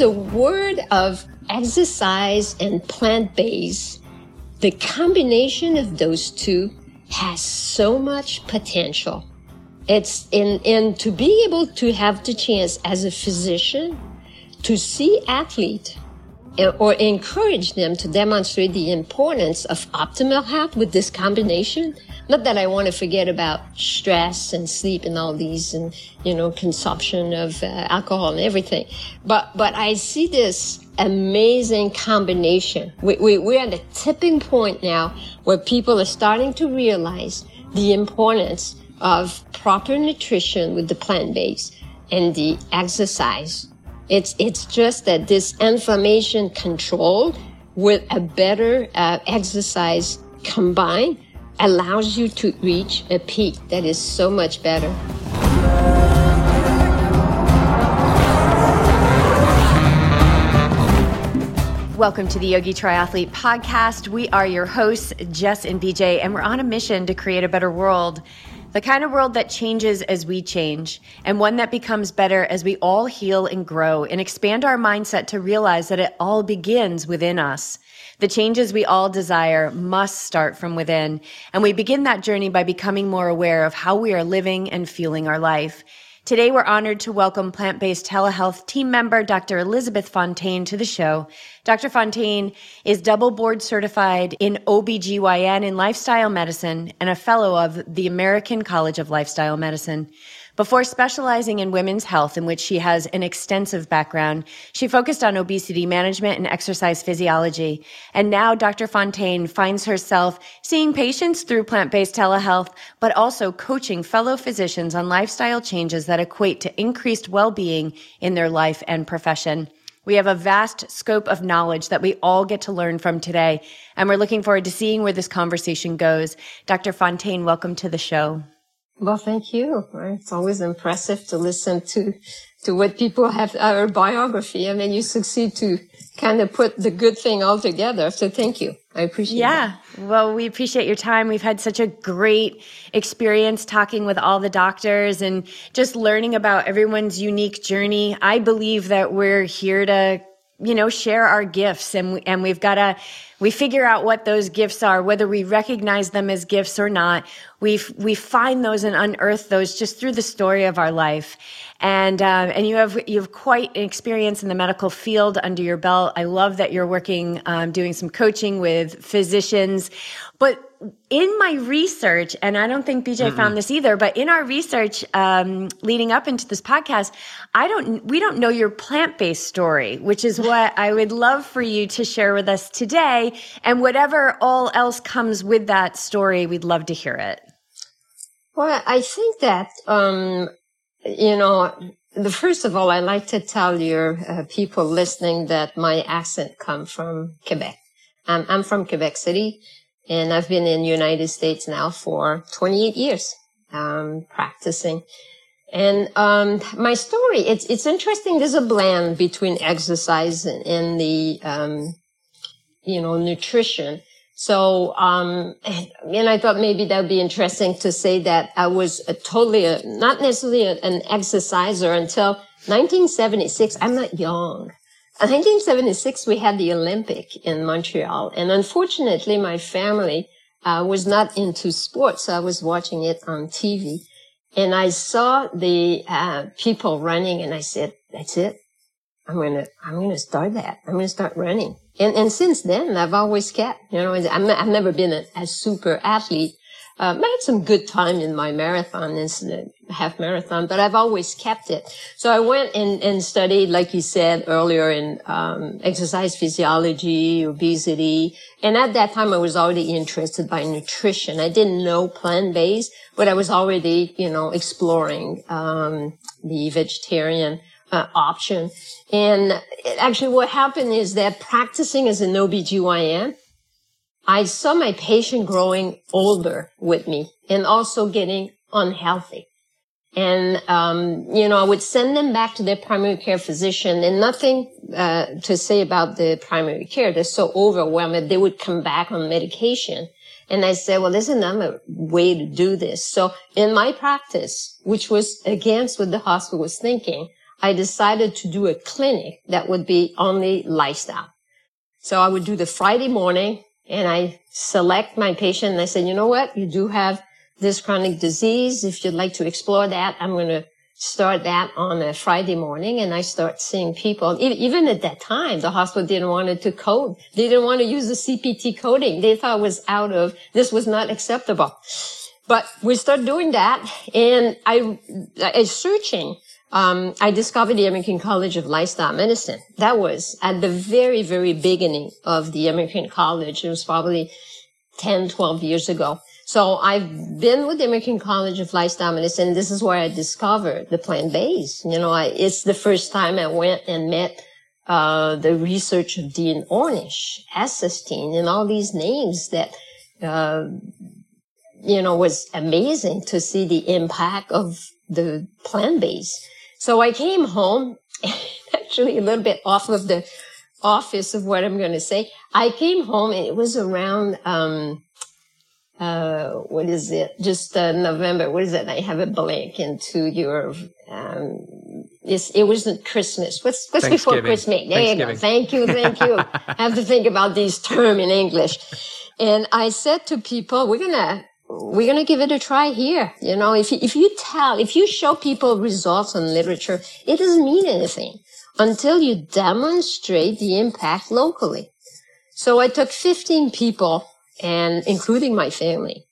the word of exercise and plant based, the combination of those two has so much potential. It's in, and to be able to have the chance as a physician to see athlete or encourage them to demonstrate the importance of optimal health with this combination. Not that I want to forget about stress and sleep and all these and, you know, consumption of uh, alcohol and everything. But, but I see this amazing combination. We, we, we're at a tipping point now where people are starting to realize the importance of proper nutrition with the plant based and the exercise it's, it's just that this inflammation control with a better uh, exercise combined allows you to reach a peak that is so much better. Welcome to the Yogi Triathlete Podcast. We are your hosts, Jess and BJ, and we're on a mission to create a better world. The kind of world that changes as we change, and one that becomes better as we all heal and grow and expand our mindset to realize that it all begins within us. The changes we all desire must start from within, and we begin that journey by becoming more aware of how we are living and feeling our life. Today, we're honored to welcome plant based telehealth team member Dr. Elizabeth Fontaine to the show. Dr. Fontaine is double board certified in OBGYN and lifestyle medicine and a fellow of the American College of Lifestyle Medicine. Before specializing in women's health, in which she has an extensive background, she focused on obesity management and exercise physiology. And now Dr. Fontaine finds herself seeing patients through plant-based telehealth, but also coaching fellow physicians on lifestyle changes that equate to increased well-being in their life and profession. We have a vast scope of knowledge that we all get to learn from today, and we're looking forward to seeing where this conversation goes. Dr. Fontaine, welcome to the show. Well, thank you. It's always impressive to listen to, to what people have, our biography. I mean, you succeed to kind of put the good thing all together. So thank you. I appreciate yeah. That. Well, we appreciate your time. We've had such a great experience talking with all the doctors and just learning about everyone's unique journey. I believe that we're here to, you know, share our gifts and, we, and we've got to, we figure out what those gifts are, whether we recognize them as gifts or not. We we find those and unearth those just through the story of our life. And uh, and you have you have quite an experience in the medical field under your belt. I love that you're working, um, doing some coaching with physicians, but in my research, and I don't think BJ mm found this either, but in our research um, leading up into this podcast, I don't, we don't know your plant based story, which is what I would love for you to share with us today. And whatever all else comes with that story, we'd love to hear it. Well, I think that, um, you know, the first of all, I like to tell your uh, people listening that my accent comes from Quebec. Um, I'm from Quebec City and I've been in the United States now for 28 years, um, practicing. And, um, my story, it's, it's interesting. There's a blend between exercise and, and the, um, you know, nutrition. So, um, and I thought maybe that would be interesting to say that I was a totally, a, not necessarily a, an exerciser until 1976. I'm not young. In 1976, we had the Olympic in Montreal, and unfortunately, my family uh, was not into sports, so I was watching it on TV, and I saw the uh, people running, and I said, "That's it. I'm gonna, I'm gonna start that. I'm gonna start running." And and since then, I've always kept, you know, I'm, I've never been a, a super athlete, um, I had some good time in my marathon, incident, half marathon, but I've always kept it. So I went and, and studied, like you said earlier, in um, exercise physiology, obesity, and at that time I was already interested by nutrition. I didn't know plant-based, but I was already, you know, exploring um, the vegetarian uh, option. And actually, what happened is that practicing as an OBGYN, I saw my patient growing older with me and also getting unhealthy. And, um, you know, I would send them back to their primary care physician and nothing, uh, to say about the primary care. They're so overwhelmed they would come back on medication. And I said, well, there's another way to do this. So in my practice, which was against what the hospital was thinking, I decided to do a clinic that would be only lifestyle. So I would do the Friday morning and I select my patient and I said, you know what? You do have this chronic disease. If you'd like to explore that, I'm going to start that on a Friday morning and I start seeing people. Even at that time, the hospital didn't want to code. They didn't want to use the CPT coding. They thought it was out of, this was not acceptable. But we start doing that and I, I searching um, I discovered the American College of Lifestyle Medicine. That was at the very, very beginning of the American College. It was probably 10, 12 years ago. So I've been with the American College of Lifestyle Medicine. And This is where I discovered the plant-based. You know, I, it's the first time I went and met uh, the research of Dean Ornish, Esselstyn, and all these names that, uh, you know, was amazing to see the impact of the plant-based. So I came home, actually a little bit off of the office of what I'm going to say. I came home and it was around, um, uh, what is it? Just uh, November. What is it? I have a blank into your. Um, it wasn't Christmas. What's what's before Christmas? There you go. Thank you, thank you. I have to think about these term in English. And I said to people, we're gonna we're going to give it a try here. You know, if you, if you tell, if you show people results on literature, it doesn't mean anything until you demonstrate the impact locally. So I took 15 people and including my family.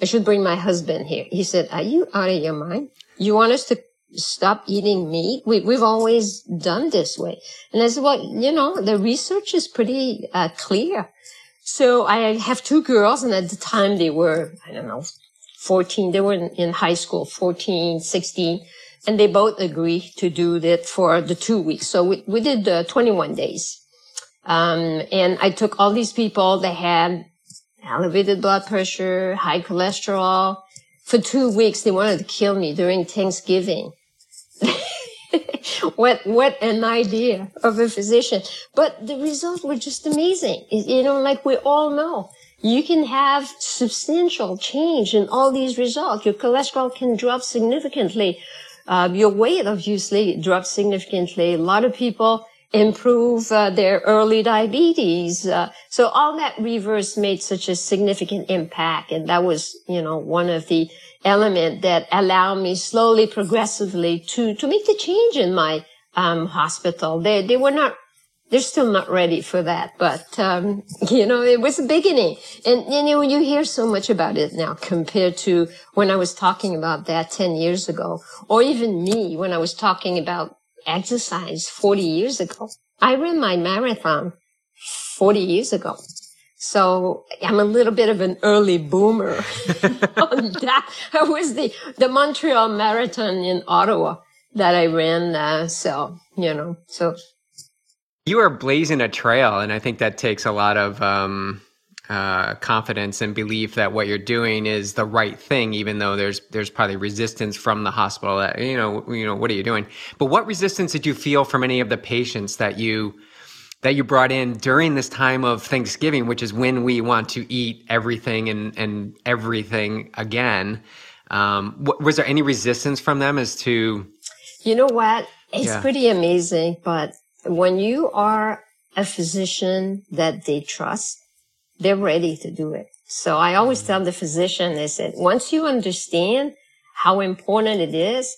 I should bring my husband here. He said, are you out of your mind? You want us to stop eating meat? We, we've always done this way. And I said, well, you know, the research is pretty uh, clear. So I have two girls and at the time they were, I don't know, 14. They were in, in high school, 14, 16. And they both agreed to do that for the two weeks. So we, we did uh, 21 days. Um, and I took all these people that had elevated blood pressure, high cholesterol. For two weeks, they wanted to kill me during Thanksgiving. what what an idea of a physician. But the results were just amazing. You know, like we all know, you can have substantial change in all these results. Your cholesterol can drop significantly. Uh, your weight obviously drops significantly. A lot of people improve uh, their early diabetes. Uh, so all that reverse made such a significant impact. And that was, you know, one of the element that allowed me slowly, progressively to, to make the change in my, um, hospital. They, they were not, they're still not ready for that, but, um, you know, it was a beginning. And, you know, you hear so much about it now compared to when I was talking about that 10 years ago, or even me when I was talking about exercise 40 years ago. I ran my marathon 40 years ago. So I'm a little bit of an early boomer on that. I was the, the Montreal Marathon in Ottawa that I ran. Uh, so, you know, so. You are blazing a trail. And I think that takes a lot of, um, uh, confidence and belief that what you're doing is the right thing, even though there's there's probably resistance from the hospital. That you know, you know, what are you doing? But what resistance did you feel from any of the patients that you that you brought in during this time of Thanksgiving, which is when we want to eat everything and, and everything again. Um, was there any resistance from them as to? You know what? It's yeah. pretty amazing, but when you are a physician that they trust, they're ready to do it. So I always mm-hmm. tell the physician, I said, once you understand how important it is,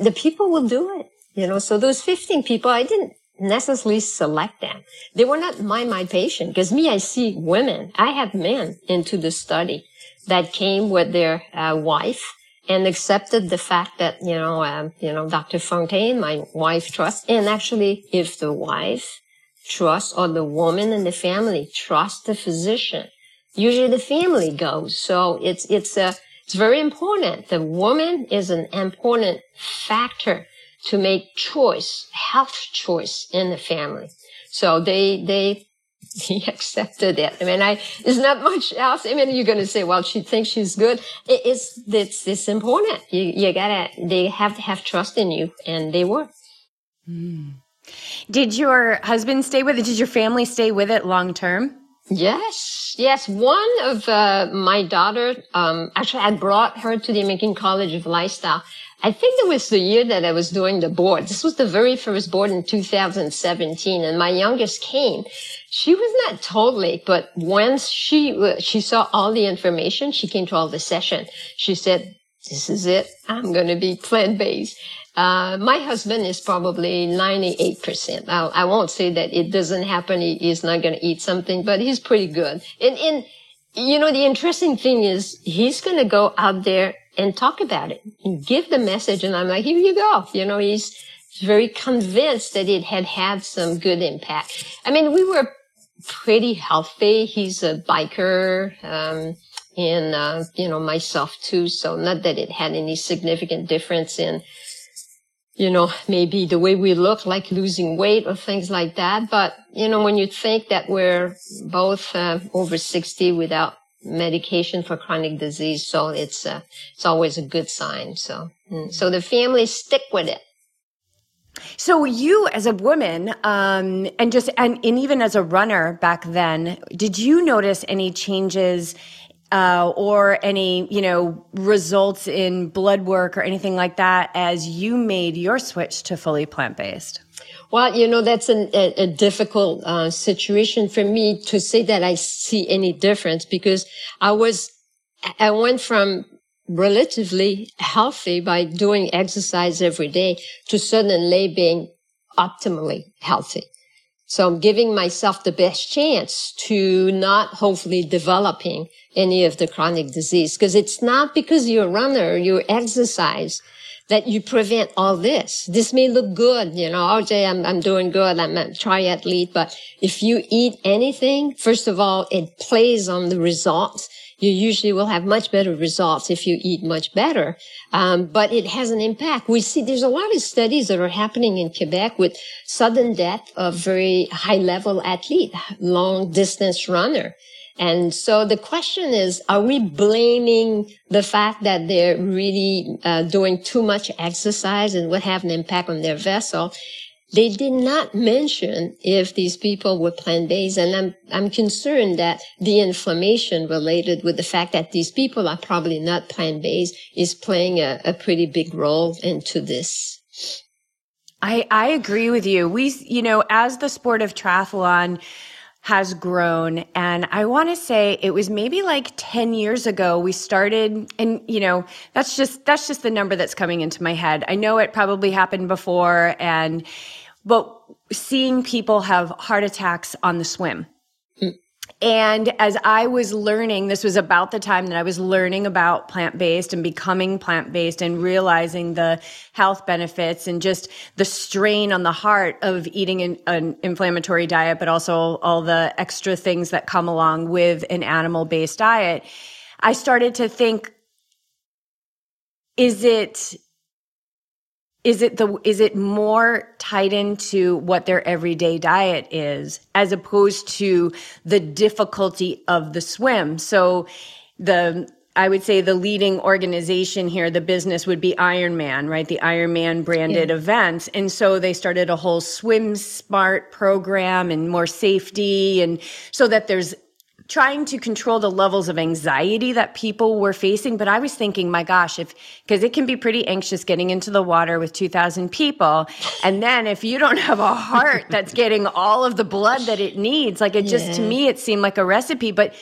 the people will do it. You know, so those 15 people, I didn't necessarily select them. They were not my, my patient because me, I see women. I have men into the study that came with their uh, wife and accepted the fact that, you know, um, you know, Dr. Fontaine, my wife trusts. And actually, if the wife trusts or the woman in the family trust the physician, usually the family goes. So it's, it's a, it's very important. The woman is an important factor to make choice, health choice in the family. So they, they, he accepted it. I mean, I, there's not much else. I mean, you're going to say, well, she thinks she's good. It, it's, it's, it's important. You, you gotta, they have to have trust in you and they were. Mm. Did your husband stay with it? Did your family stay with it long term? Yes, yes. One of uh, my daughter, um, actually, I brought her to the American College of Lifestyle. I think it was the year that I was doing the board. This was the very first board in 2017, and my youngest came. She was not totally, but once she uh, she saw all the information, she came to all the session. She said, "This is it. I'm going to be plant based." Uh, my husband is probably 98%. I'll, I will not say that it doesn't happen. He, he's not going to eat something, but he's pretty good. And, and, you know, the interesting thing is he's going to go out there and talk about it and give the message. And I'm like, here you go. You know, he's very convinced that it had had some good impact. I mean, we were pretty healthy. He's a biker. Um, and, uh, you know, myself too. So not that it had any significant difference in, you know, maybe the way we look, like losing weight or things like that. But, you know, when you think that we're both uh, over 60 without medication for chronic disease, so it's, uh, it's always a good sign. So, mm, so the family stick with it. So you as a woman, um, and just, and, and even as a runner back then, did you notice any changes uh, or any you know results in blood work or anything like that as you made your switch to fully plant based? Well, you know that's an, a, a, difficult uh, situation for me to say that I see any difference because I was I went from relatively healthy by doing exercise every day to suddenly being optimally healthy. So I'm giving myself the best chance to not hopefully developing any of the chronic disease because it's not because you're a runner, you exercise that you prevent all this. This may look good, you know, oh, RJ, I'm, I'm doing good. I'm a triathlete, but if you eat anything, first of all, it plays on the results you usually will have much better results if you eat much better. Um, but it has an impact. We see there's a lot of studies that are happening in Quebec with sudden death of very high level athlete, long distance runner. And so the question is, are we blaming the fact that they're really uh, doing too much exercise and would have an impact on their vessel? They did not mention if these people were plant-based, and I'm, I'm concerned that the inflammation related with the fact that these people are probably not plant-based is playing a, a pretty big role into this. I, I agree with you. We, you know, as the sport of triathlon has grown, and I want to say it was maybe like 10 years ago we started, and you know, that's just, that's just the number that's coming into my head. I know it probably happened before and, but seeing people have heart attacks on the swim. Mm. And as I was learning, this was about the time that I was learning about plant based and becoming plant based and realizing the health benefits and just the strain on the heart of eating an, an inflammatory diet, but also all the extra things that come along with an animal based diet. I started to think, is it is it the is it more tied into what their everyday diet is as opposed to the difficulty of the swim so the I would say the leading organization here, the business would be Ironman, right? The Ironman branded yeah. event. And so they started a whole swim smart program and more safety. And so that there's trying to control the levels of anxiety that people were facing. But I was thinking, my gosh, if, because it can be pretty anxious getting into the water with 2,000 people. And then if you don't have a heart that's getting all of the blood that it needs, like it just, to me, it seemed like a recipe. But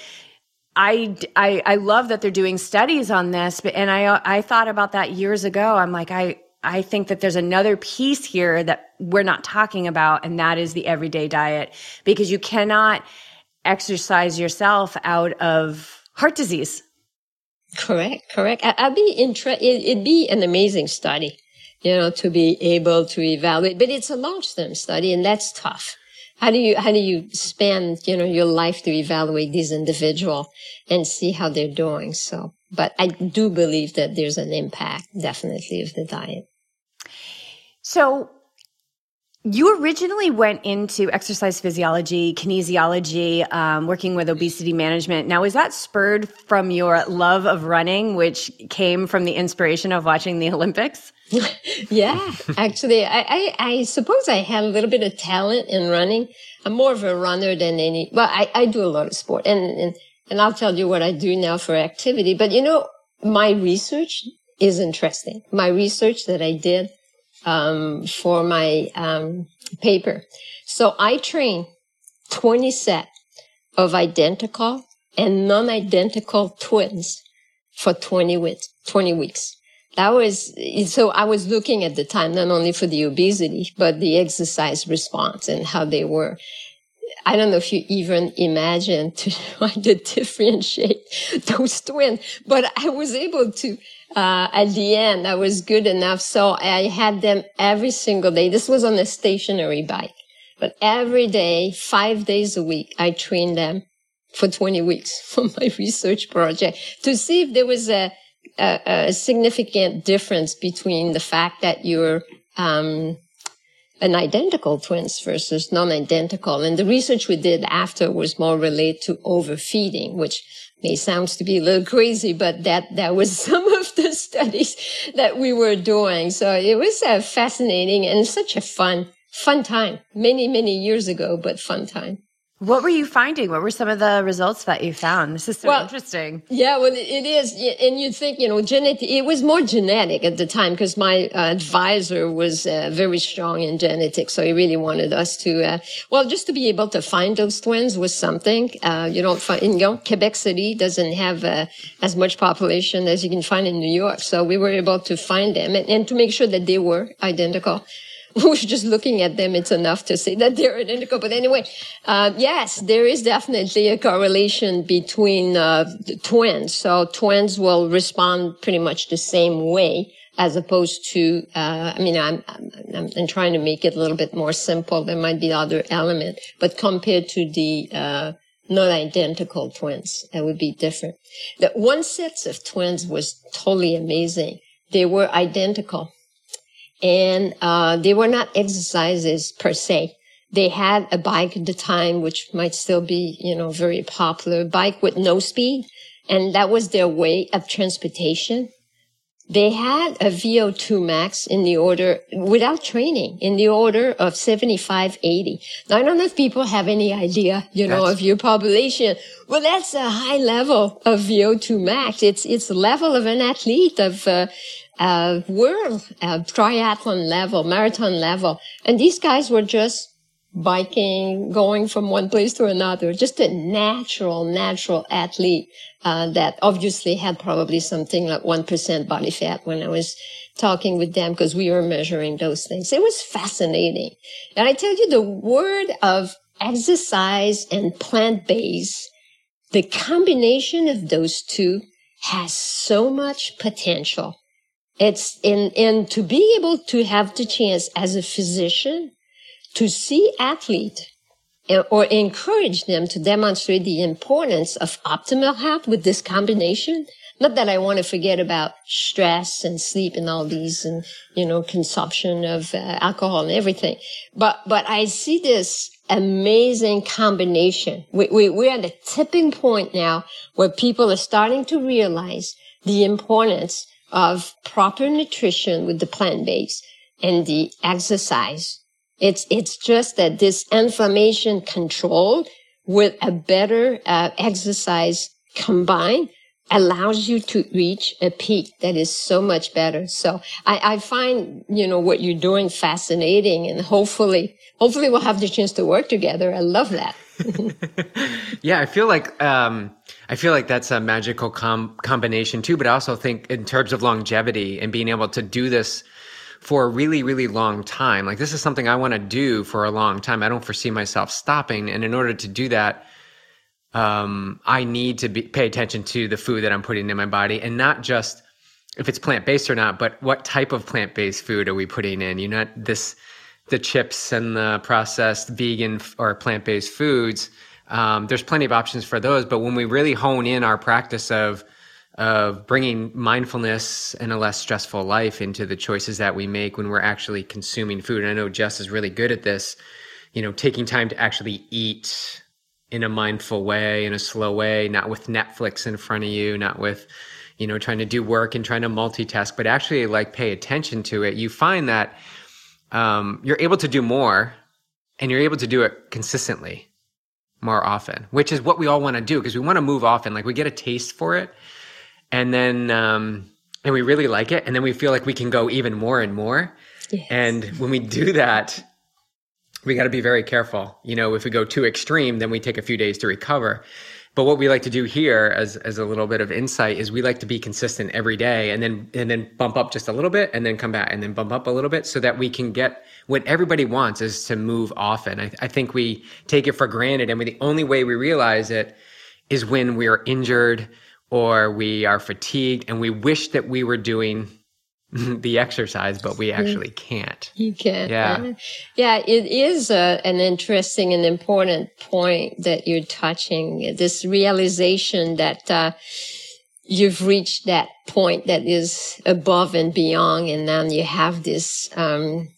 I, I, I love that they're doing studies on this. But, and I, I thought about that years ago. I'm like, I, I think that there's another piece here that we're not talking about, and that is the everyday diet because you cannot exercise yourself out of heart disease. Correct, correct. I, would be interested. It'd be an amazing study, you know, to be able to evaluate. But it's a long-term study, and that's tough. How do you how do you spend you know your life to evaluate these individual and see how they're doing? So, but I do believe that there's an impact, definitely, of the diet. So You originally went into exercise physiology, kinesiology, um, working with obesity management. Now, was that spurred from your love of running, which came from the inspiration of watching the Olympics? yeah, actually, I, I, I, suppose I had a little bit of talent in running. I'm more of a runner than any, well, I, I do a lot of sport and, and, and I'll tell you what I do now for activity. But you know, my research is interesting. My research that I did um, for my um, paper. So I train 20 set of identical and non-identical twins for 20 weeks, 20 weeks. That was, so I was looking at the time, not only for the obesity, but the exercise response and how they were. I don't know if you even imagine to try to differentiate those twins, but I was able to uh, at the end, I was good enough. So I had them every single day. This was on a stationary bike, but every day, five days a week, I trained them for 20 weeks for my research project to see if there was a, a, a significant difference between the fact that you're, um, an identical twins versus non-identical. And the research we did after was more related to overfeeding, which may sounds to be a little crazy, but that, that was some of the studies that we were doing. So it was uh, fascinating and such a fun, fun time many, many years ago, but fun time. What were you finding? What were some of the results that you found? This is so well, interesting. Yeah, well, it is. And you think, you know, genetic, it was more genetic at the time because my uh, advisor was uh, very strong in genetics. So he really wanted us to, uh, well, just to be able to find those twins was something. Uh, you don't find, you know, Quebec City doesn't have uh, as much population as you can find in New York. So we were able to find them and, and to make sure that they were identical. who's just looking at them, it's enough to say that they're identical. But anyway, uh, yes, there is definitely a correlation between uh, twins. So twins will respond pretty much the same way as opposed to, uh, I mean, I'm, I'm, I'm, trying to make it a little bit more simple. There might be other element, but compared to the, uh, not identical twins, that would be different. The one set of twins was totally amazing. They were identical and uh, they were not exercises per se. They had a bike at the time, which might still be, you know, very popular, bike with no speed, and that was their way of transportation. They had a VO2 max in the order, without training, in the order of 75, 80. Now, I don't know if people have any idea, you know, that's... of your population. Well, that's a high level of VO2 max. It's, it's level of an athlete of, uh, uh, world uh, triathlon level, marathon level. And these guys were just biking, going from one place to another, just a natural, natural athlete, uh, that obviously had probably something like 1% body fat when I was talking with them because we were measuring those things. It was fascinating. And I tell you the word of exercise and plant based, the combination of those two has so much potential it's in, and to be able to have the chance as a physician to see athlete or encourage them to demonstrate the importance of optimal health with this combination. Not that I want to forget about stress and sleep and all these and, you know, consumption of uh, alcohol and everything. But, but I see this amazing combination. We, we, we're at a tipping point now where people are starting to realize the importance of proper nutrition with the plant base and the exercise. It's, it's just that this inflammation control with a better uh, exercise combined allows you to reach a peak that is so much better. So I, I find, you know, what you're doing fascinating and hopefully, hopefully we'll have the chance to work together. I love that. yeah, I feel like um, I feel like that's a magical com- combination too. But I also think in terms of longevity and being able to do this for a really, really long time. Like this is something I want to do for a long time. I don't foresee myself stopping. And in order to do that, um, I need to be, pay attention to the food that I'm putting in my body, and not just if it's plant based or not, but what type of plant based food are we putting in? You know, this the chips and the processed vegan or plant based foods. Um, there's plenty of options for those, but when we really hone in our practice of of bringing mindfulness and a less stressful life into the choices that we make when we're actually consuming food. And I know Jess is really good at this, you know, taking time to actually eat in a mindful way, in a slow way, not with Netflix in front of you, not with, you know, trying to do work and trying to multitask, but actually like pay attention to it. You find that um, you're able to do more and you're able to do it consistently more often, which is what we all want to do because we want to move often. Like we get a taste for it and then um, and we really like it, and then we feel like we can go even more and more. Yes. And when we do that, we got to be very careful. You know, if we go too extreme, then we take a few days to recover. But what we like to do here, as as a little bit of insight, is we like to be consistent every day, and then and then bump up just a little bit, and then come back, and then bump up a little bit, so that we can get what everybody wants is to move often. I, I think we take it for granted, and we, the only way we realize it is when we are injured or we are fatigued and we wish that we were doing the exercise, but we actually can't. You can't. Yeah. Yeah, it is a, an interesting and important point that you're touching. This realization that, uh, you've reached that point that is above and beyond. And then you have this, um,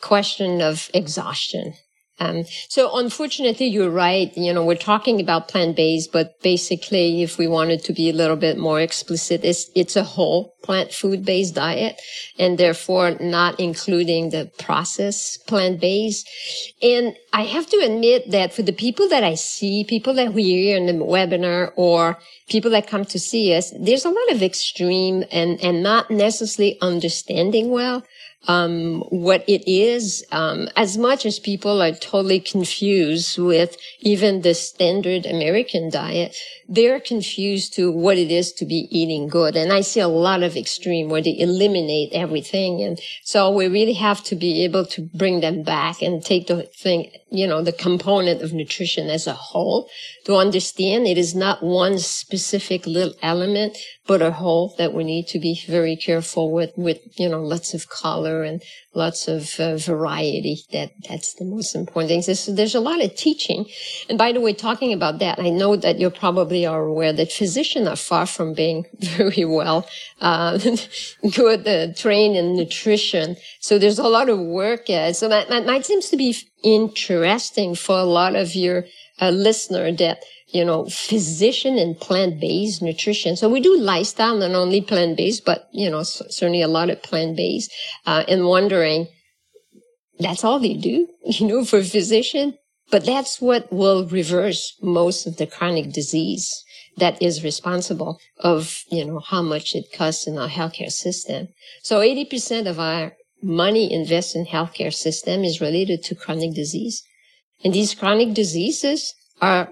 question of exhaustion um, so unfortunately, you're right. You know, we're talking about plant-based, but basically, if we wanted to be a little bit more explicit, it's, it's a whole plant food-based diet and therefore not including the processed plant-based. And I have to admit that for the people that I see, people that we hear in the webinar or people that come to see us, there's a lot of extreme and, and not necessarily understanding well um, what it is, um, as much as people are totally confused with even the standard American diet, they're confused to what it is to be eating good. And I see a lot of extreme where they eliminate everything. And so we really have to be able to bring them back and take the thing, you know, the component of nutrition as a whole to understand it is not one specific little element, but a whole that we need to be very careful with, with, you know, lots of color and lots of uh, variety. That, that's the most important thing. There's, there's a lot of teaching. And by the way, talking about that, I know that you're probably probably are aware that physicians are far from being very well uh, good uh, trained in nutrition. So there's a lot of work. Uh, so that, that might seems to be interesting for a lot of your uh, listener that you know, physician and plant-based nutrition. So we do lifestyle, not only plant-based, but, you know, certainly a lot of plant-based, uh, and wondering, that's all they do, you know, for physician. But that's what will reverse most of the chronic disease that is responsible of, you know, how much it costs in our healthcare system. So 80% of our money invested in healthcare system is related to chronic disease. And these chronic diseases are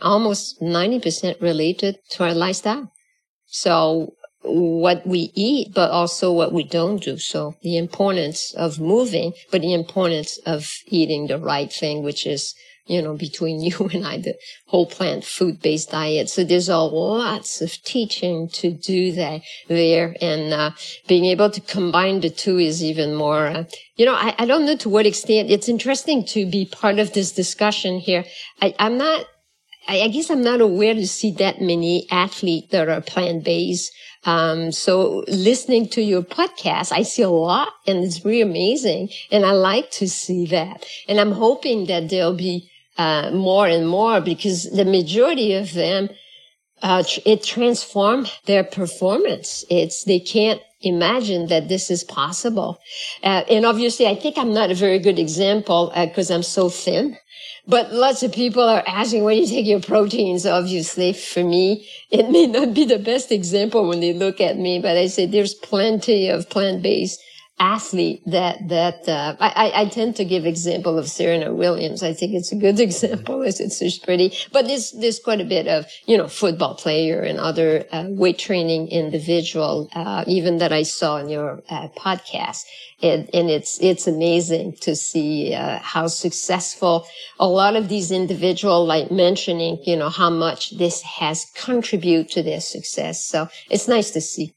almost 90% related to our lifestyle. So what we eat, but also what we don't do. So the importance of moving, but the importance of eating the right thing, which is, you know, between you and I, the whole plant food based diet. So there's a lots of teaching to do that there and, uh, being able to combine the two is even more, uh, you know, I, I don't know to what extent it's interesting to be part of this discussion here. I, I'm not, I guess I'm not aware to see that many athletes that are plant based. Um, so listening to your podcast, I see a lot and it's really amazing. And I like to see that. And I'm hoping that there'll be, uh, more and more because the majority of them, uh, it transformed their performance. It's, they can't imagine that this is possible. Uh, and obviously I think I'm not a very good example because uh, I'm so thin. But lots of people are asking when you take your proteins. Obviously, for me, it may not be the best example when they look at me, but I say there's plenty of plant-based athlete that that uh, I, I tend to give example of Serena Williams. I think it's a good example. It's it's just pretty, but there's there's quite a bit of you know football player and other uh, weight training individual uh, even that I saw in your uh, podcast. And, and, it's it's amazing to see uh, how successful a lot of these individual, like mentioning, you know, how much this has contributed to their success. So it's nice to see.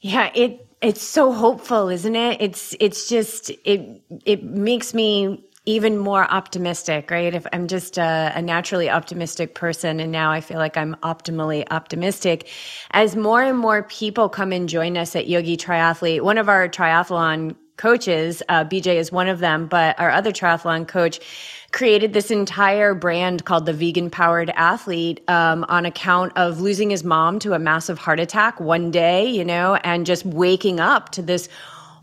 Yeah, it it's so hopeful, isn't it? It's it's just it it makes me even more optimistic, right? If I'm just a, a, naturally optimistic person and now I feel like I'm optimally optimistic, as more and more people come and join us at Yogi Triathlete, one of our triathlon coaches, uh, BJ is one of them, but our other triathlon coach created this entire brand called the Vegan Powered Athlete um, on account of losing his mom to a massive heart attack one day, you know, and just waking up to this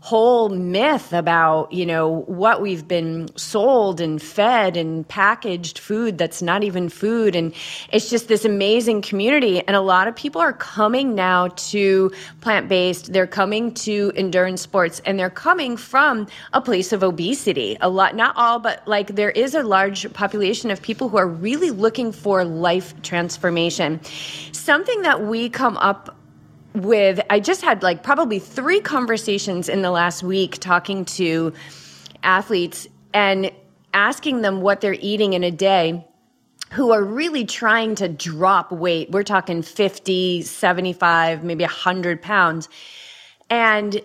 whole myth about, you know, what we've been sold and fed and packaged food that's not even food. And it's just this amazing community. And a lot of people are coming now to plant based. They're coming to endurance sports and they're coming from a place of obesity. A lot, not all, but like there is a large population of people who are really looking for life transformation. Something that we come up with I just had like probably three conversations in the last week talking to athletes and asking them what they're eating in a day who are really trying to drop weight. We're talking 50, 75, maybe 100 pounds. And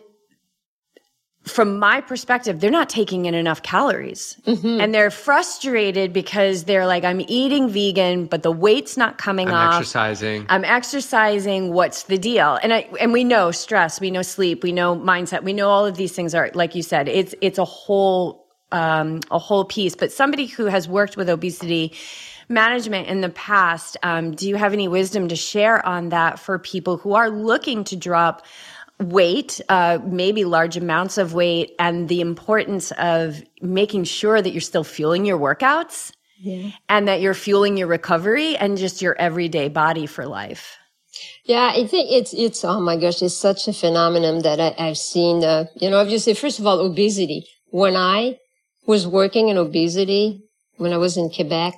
from my perspective, they're not taking in enough calories. Mm-hmm. And they're frustrated because they're like, I'm eating vegan, but the weight's not coming off. I'm off. exercising. I'm exercising. What's the deal? And I, and we know stress, we know sleep, we know mindset, we know all of these things are, like you said, it's, it's a whole, um, a whole piece. But somebody who has worked with obesity management in the past, um, do you have any wisdom to share on that for people who are looking to drop weight, uh, maybe large amounts of weight, and the importance of making sure that you're still fueling your workouts yeah. and that you're fueling your recovery and just your everyday body for life. Yeah, I think it's, it's, oh my gosh, it's such a phenomenon that I, have seen, uh, you know, obviously, first of all, obesity. When I was working in obesity, when I was in Quebec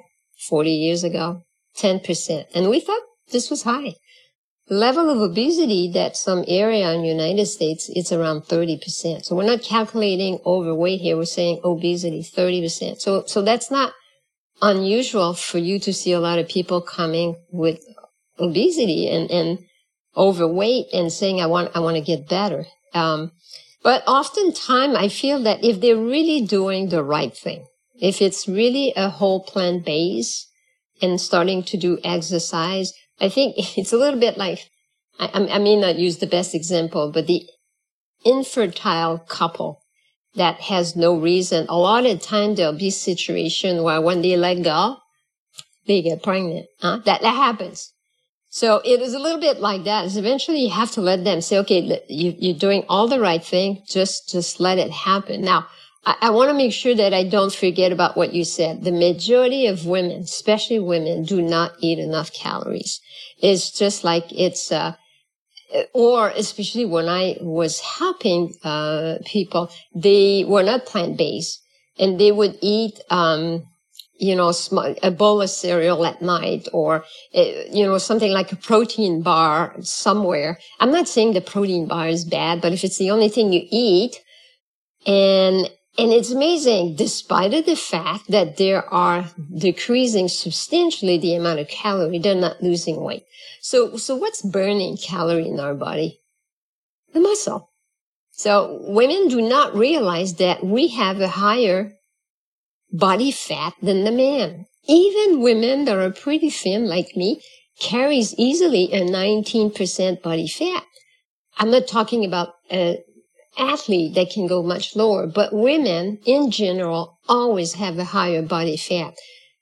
40 years ago, 10%. And we thought this was high level of obesity that some area in the United States, it's around 30%. So we're not calculating overweight here. We're saying obesity, 30%. So, so that's not unusual for you to see a lot of people coming with obesity and, and overweight and saying, I want, I want to get better. Um, but oftentimes I feel that if they're really doing the right thing, if it's really a whole plant base and starting to do exercise, I think it's a little bit like, I, I may not use the best example, but the infertile couple that has no reason. A lot of time there'll be situation where when they let go, they get pregnant. Huh? That, that happens. So it is a little bit like that. Is eventually you have to let them say, okay, you, you're doing all the right thing. Just, just let it happen. Now, I, I want to make sure that I don't forget about what you said. The majority of women, especially women, do not eat enough calories. It's just like it's, uh, or especially when I was helping uh, people, they were not plant based, and they would eat, um, you know, a bowl of cereal at night, or uh, you know, something like a protein bar somewhere. I'm not saying the protein bar is bad, but if it's the only thing you eat, and and it's amazing, despite of the fact that they are decreasing substantially the amount of calorie, they're not losing weight. So, so what's burning calorie in our body? The muscle. So women do not realize that we have a higher body fat than the man. Even women that are pretty thin like me carries easily a 19% body fat. I'm not talking about a athlete they can go much lower, but women in general always have a higher body fat.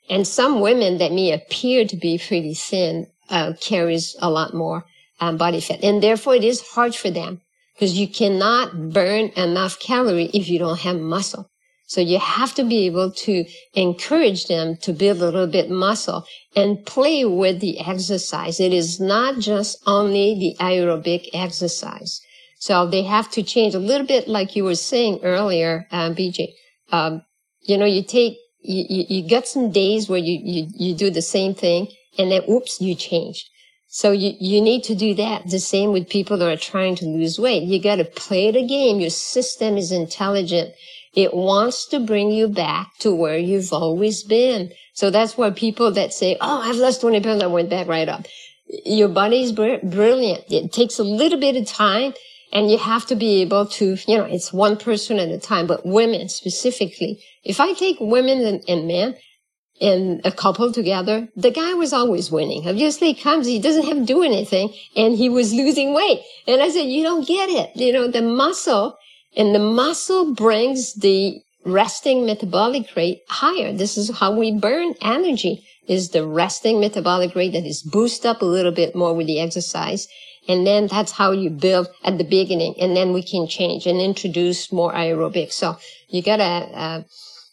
And some women that may appear to be pretty thin uh, carries a lot more um, body fat, and therefore it is hard for them because you cannot burn enough calorie if you don't have muscle. So you have to be able to encourage them to build a little bit muscle and play with the exercise. It is not just only the aerobic exercise. So they have to change a little bit, like you were saying earlier, um, BJ. Um, you know, you take, you, you, got some days where you, you, you do the same thing and then, oops, you change. So you, you need to do that. The same with people that are trying to lose weight. You got to play the game. Your system is intelligent. It wants to bring you back to where you've always been. So that's why people that say, Oh, I've lost 20 pounds. I went back right up. Your body is br- brilliant. It takes a little bit of time And you have to be able to, you know, it's one person at a time, but women specifically. If I take women and, and men and a couple together, the guy was always winning. Obviously he comes, he doesn't have to do anything and he was losing weight. And I said, you don't get it. You know, the muscle and the muscle brings the resting metabolic rate higher. This is how we burn energy is the resting metabolic rate that is boosted up a little bit more with the exercise. And then that's how you build at the beginning. And then we can change and introduce more aerobics. So you gotta, uh,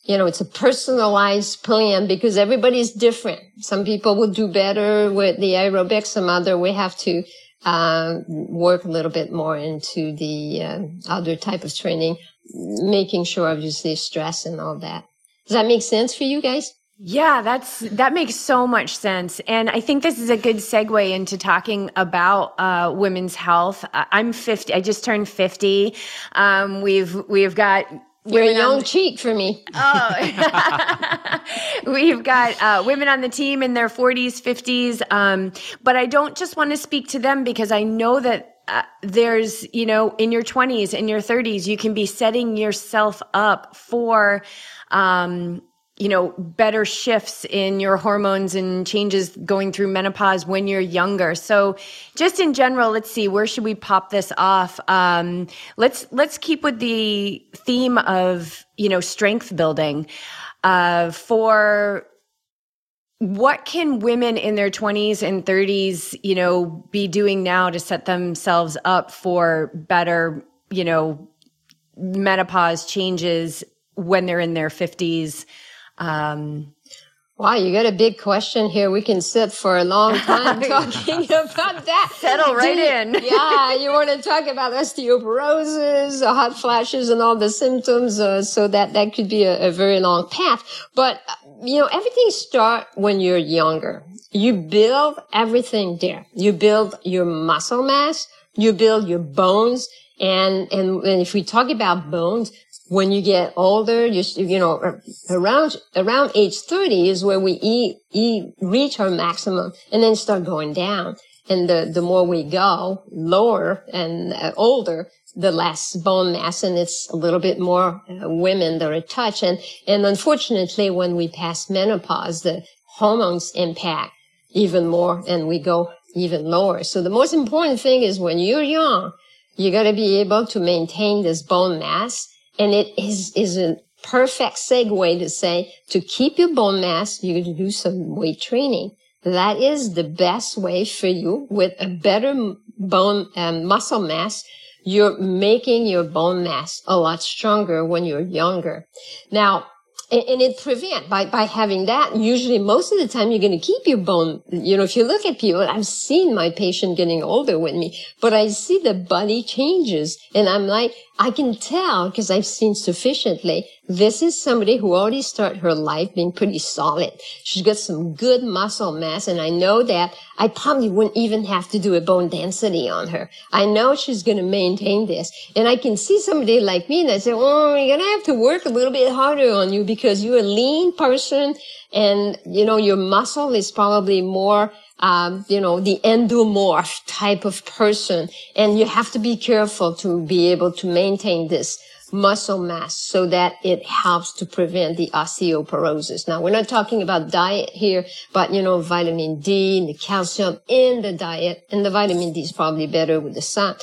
you know, it's a personalized plan because everybody's different. Some people will do better with the aerobics. Some other we have to, uh, work a little bit more into the uh, other type of training, making sure obviously stress and all that. Does that make sense for you guys? Yeah, that's that makes so much sense, and I think this is a good segue into talking about uh, women's health. I'm 50. I just turned 50. Um, we've we've got you're a young the, cheek for me. Oh, we've got uh, women on the team in their 40s, 50s. Um, but I don't just want to speak to them because I know that uh, there's, you know, in your 20s, in your 30s, you can be setting yourself up for, um, you know, better shifts in your hormones and changes going through menopause when you're younger. So just in general, let's see, where should we pop this off? Um, let's, let's keep with the theme of, you know, strength building, uh, for what can women in their 20s and 30s, you know, be doing now to set themselves up for better, you know, menopause changes when they're in their 50s? Um, Wow, you got a big question here. We can sit for a long time talking about that. Settle right you, in. yeah, you want to talk about osteoporosis, uh, hot flashes, and all the symptoms. Uh, so that that could be a, a very long path. But uh, you know, everything starts when you're younger. You build everything there. You build your muscle mass. You build your bones. And, and, and if we talk about bones, when you get older, you, you know, around, around age 30 is where we eat, eat, reach our maximum and then start going down. And the, the more we go lower and uh, older, the less bone mass and it's a little bit more uh, women that are touch. And, and unfortunately, when we pass menopause, the hormones impact even more and we go even lower. So the most important thing is when you're young, you got to be able to maintain this bone mass and it is, is a perfect segue to say to keep your bone mass, you're do some weight training. That is the best way for you with a better bone um, muscle mass. You're making your bone mass a lot stronger when you're younger. Now, and it prevent by, by having that. Usually most of the time you're going to keep your bone. You know, if you look at people, I've seen my patient getting older with me, but I see the body changes and I'm like, I can tell because I've seen sufficiently. This is somebody who already started her life being pretty solid. She's got some good muscle mass and I know that I probably wouldn't even have to do a bone density on her. I know she's going to maintain this and I can see somebody like me and I say, oh, you're going to have to work a little bit harder on you because you're a lean person and, you know, your muscle is probably more um, you know, the endomorph type of person. And you have to be careful to be able to maintain this muscle mass so that it helps to prevent the osteoporosis. Now, we're not talking about diet here, but you know, vitamin D and the calcium in the diet and the vitamin D is probably better with the sun,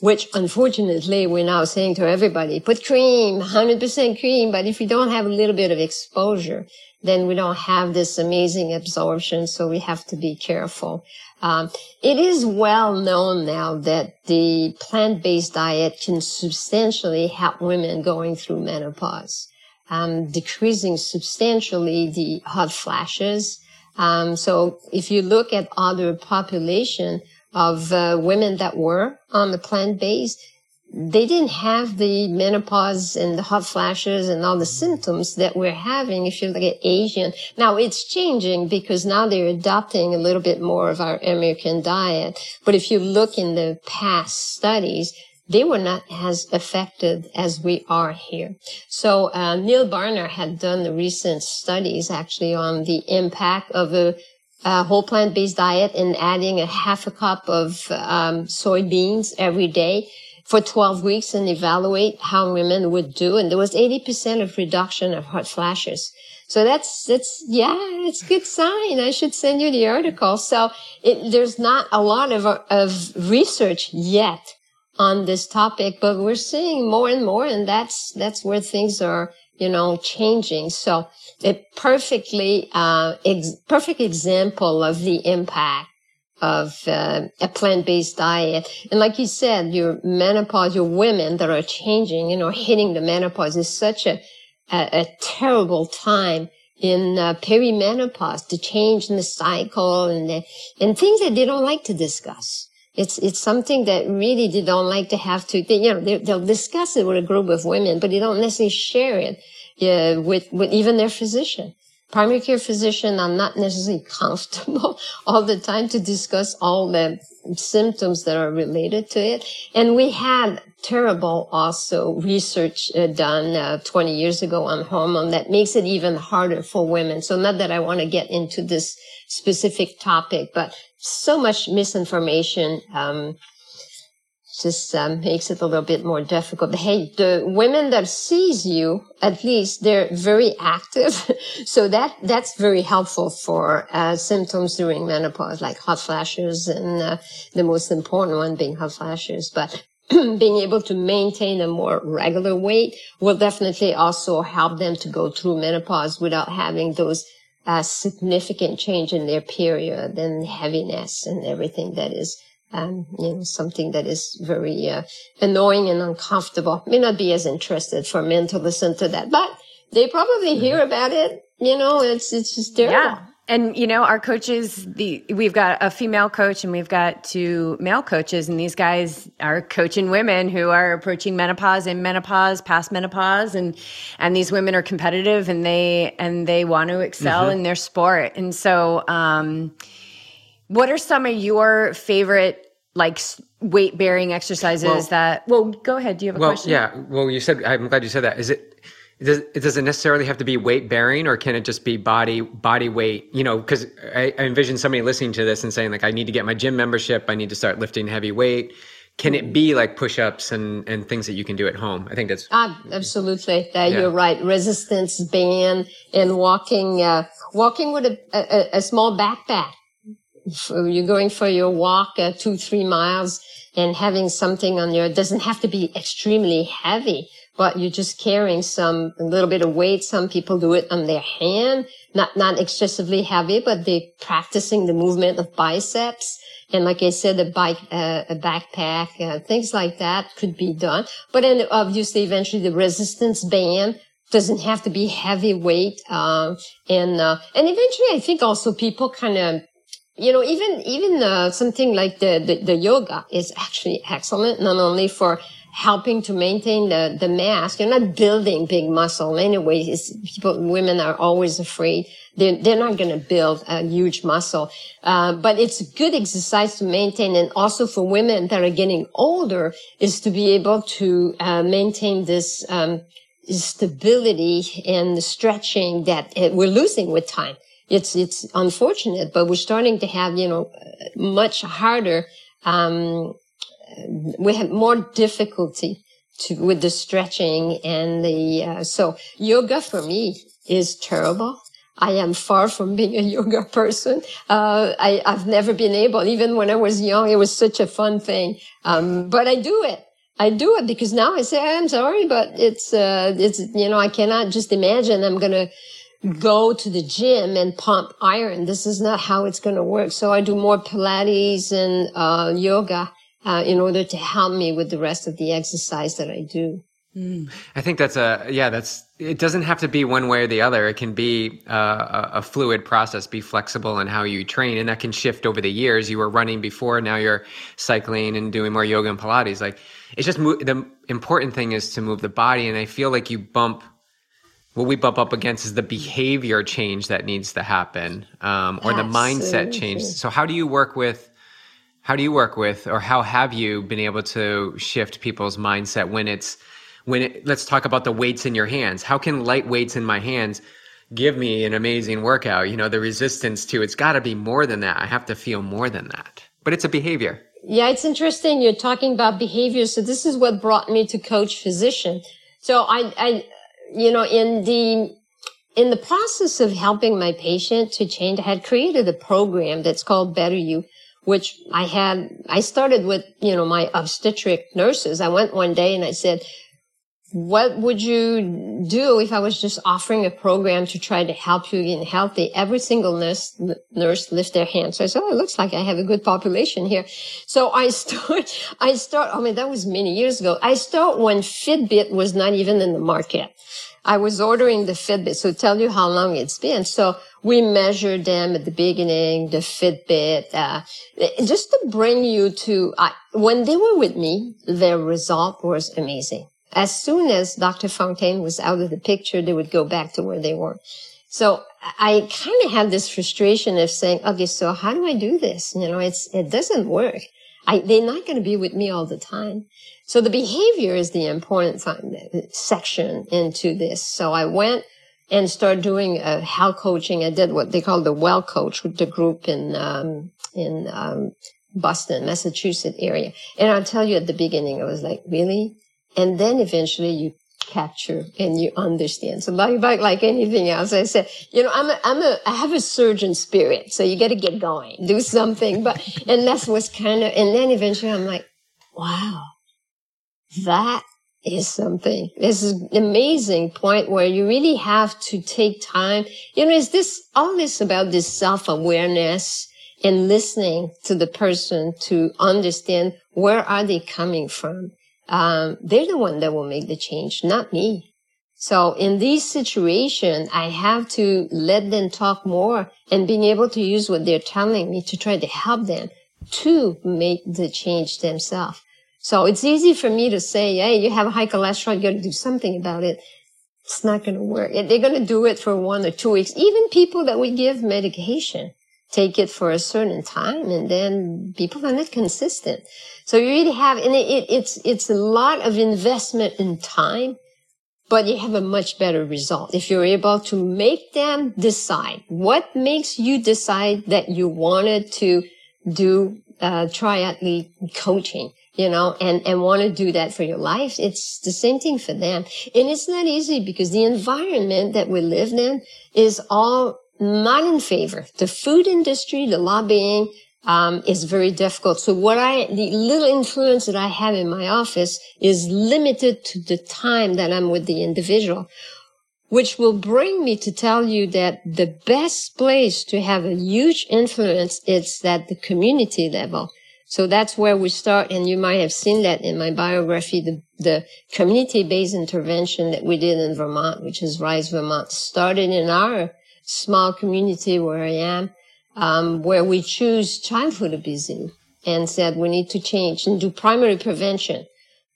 which unfortunately we're now saying to everybody, put cream, 100% cream, but if you don't have a little bit of exposure, then we don't have this amazing absorption. So we have to be careful. Um, it is well known now that the plant-based diet can substantially help women going through menopause, um, decreasing substantially the hot flashes. Um, so if you look at other population of uh, women that were on the plant-based, they didn't have the menopause and the hot flashes and all the symptoms that we're having if you look at Asian. Now it's changing because now they're adopting a little bit more of our American diet. But if you look in the past studies, they were not as affected as we are here. So uh, Neal Barnard had done the recent studies actually on the impact of a, a whole plant-based diet and adding a half a cup of um, soybeans every day for 12 weeks and evaluate how women would do. And there was 80% of reduction of hot flashes. So that's, that's, yeah, it's good sign. I should send you the article. So it, there's not a lot of, of research yet on this topic, but we're seeing more and more. And that's, that's where things are, you know, changing. So a perfectly, uh, ex- perfect example of the impact of uh, a plant-based diet. And like you said, your menopause, your women that are changing, you know, hitting the menopause is such a, a, a terrible time in uh, perimenopause to change in the cycle and the, and things that they don't like to discuss. It's it's something that really they don't like to have to. They, you know, they, will discuss it with a group of women, but they don't necessarily share it uh, with with even their physician primary care physician are not necessarily comfortable all the time to discuss all the symptoms that are related to it. And we had terrible also research uh, done uh, 20 years ago on hormone that makes it even harder for women. So not that I want to get into this specific topic, but so much misinformation um, just um, makes it a little bit more difficult. Hey, the women that sees you, at least they're very active. so that, that's very helpful for uh, symptoms during menopause, like hot flashes and uh, the most important one being hot flashes. But being able to maintain a more regular weight will definitely also help them to go through menopause without having those uh, significant change in their period and heaviness and everything that is um, you know, something that is very uh, annoying and uncomfortable. May not be as interested for men to listen to that, but they probably hear mm-hmm. about it. You know, it's it's just terrible. Yeah. And you know, our coaches, the we've got a female coach and we've got two male coaches, and these guys are coaching women who are approaching menopause and menopause, past menopause, and and these women are competitive and they and they want to excel mm-hmm. in their sport. And so um what are some of your favorite like weight bearing exercises well, that? Well, go ahead. Do you have a well, question? Yeah. Well, you said I'm glad you said that. Is it? Does, does it necessarily have to be weight bearing or can it just be body body weight you know because I, I envision somebody listening to this and saying like i need to get my gym membership i need to start lifting heavy weight can it be like push-ups and, and things that you can do at home i think that's ah, absolutely uh, yeah. you're right resistance band and walking uh, walking with a, a, a small backpack you're going for your walk uh, two, three miles and having something on your, it doesn't have to be extremely heavy, but you're just carrying some, a little bit of weight. Some people do it on their hand, not, not excessively heavy, but they're practicing the movement of biceps. And like I said, a bike, uh, a backpack, uh, things like that could be done. But then obviously eventually the resistance band doesn't have to be heavy weight. Um, and, uh, and eventually I think also people kind of you know, even even uh, something like the, the, the yoga is actually excellent, not only for helping to maintain the the mass. You're not building big muscle anyway. It's, people, women are always afraid they're they're not going to build a huge muscle, uh, but it's a good exercise to maintain, and also for women that are getting older, is to be able to uh, maintain this. Um, stability and the stretching that we're losing with time it's it's unfortunate, but we're starting to have you know much harder. Um, we have more difficulty to, with the stretching and the uh, so yoga for me is terrible. I am far from being a yoga person. Uh, I, have never been able, even when I was young, it was such a fun thing. Um, but I do it. I do it because now I say, I'm sorry, but it's, uh, it's, you know, I cannot just imagine I'm going to go to the gym and pump iron. This is not how it's going to work. So I do more Pilates and uh, yoga uh, in order to help me with the rest of the exercise that I do. Mm. I think that's a yeah. That's it. Doesn't have to be one way or the other. It can be uh, a fluid process. Be flexible in how you train, and that can shift over the years. You were running before, now you're cycling and doing more yoga and Pilates. Like it's just mo- the important thing is to move the body, and I feel like you bump what we bump up against is the behavior change that needs to happen um, or the mindset change. So how do you work with how do you work with or how have you been able to shift people's mindset when it's when it, let's talk about the weights in your hands. How can light weights in my hands give me an amazing workout? You know the resistance to it's got to be more than that. I have to feel more than that. But it's a behavior. Yeah, it's interesting. You're talking about behavior. So this is what brought me to coach physician. So I, I, you know, in the, in the process of helping my patient to change, I had created a program that's called Better You, which I had, I started with, you know, my obstetric nurses. I went one day and I said, what would you do if I was just offering a program to try to help you get healthy? Every single nurse, nurse lift their hand. So I said, oh, it looks like I have a good population here. So I start, I start, I mean, that was many years ago. I start when Fitbit was not even in the market. I was ordering the Fitbit. So tell you how long it's been. So we measured them at the beginning, the Fitbit, uh, just to bring you to, when they were with me, their result was amazing as soon as Dr. Fontaine was out of the picture, they would go back to where they were. So I kind of had this frustration of saying, okay, so how do I do this? You know, it's, it doesn't work. I, they're not going to be with me all the time. So the behavior is the important section into this. So I went and started doing a health coaching. I did what they call the well coach with the group in, um, in, um, Boston, Massachusetts area. And I'll tell you at the beginning, I was like, really? And then eventually you capture and you understand. So like, like anything else, I said, you know, I'm a, I'm a, I have a surgeon spirit. So you got to get going, do something. But, and that's what's kind of, and then eventually I'm like, wow, that is something. This is an amazing point where you really have to take time. You know, is this all this about this self awareness and listening to the person to understand where are they coming from? Um, they're the one that will make the change, not me. So in this situation, I have to let them talk more and being able to use what they're telling me to try to help them to make the change themselves. So it's easy for me to say, Hey, you have high cholesterol. You got to do something about it. It's not going to work. They're going to do it for one or two weeks. Even people that we give medication take it for a certain time and then people are not consistent. So you really have, and it, it, it's, it's a lot of investment in time, but you have a much better result if you're able to make them decide what makes you decide that you wanted to do, uh, triathlete coaching you know, and, and want to do that for your life. It's the same thing for them. And it's not easy because the environment that we live in is all not in favor. The food industry, the lobbying, um, is very difficult. So what I, the little influence that I have in my office is limited to the time that I'm with the individual, which will bring me to tell you that the best place to have a huge influence is at the community level. So that's where we start. And you might have seen that in my biography, the, the community-based intervention that we did in Vermont, which is Rise Vermont, started in our small community where I am, um, where we choose childhood obesity and said we need to change and do primary prevention.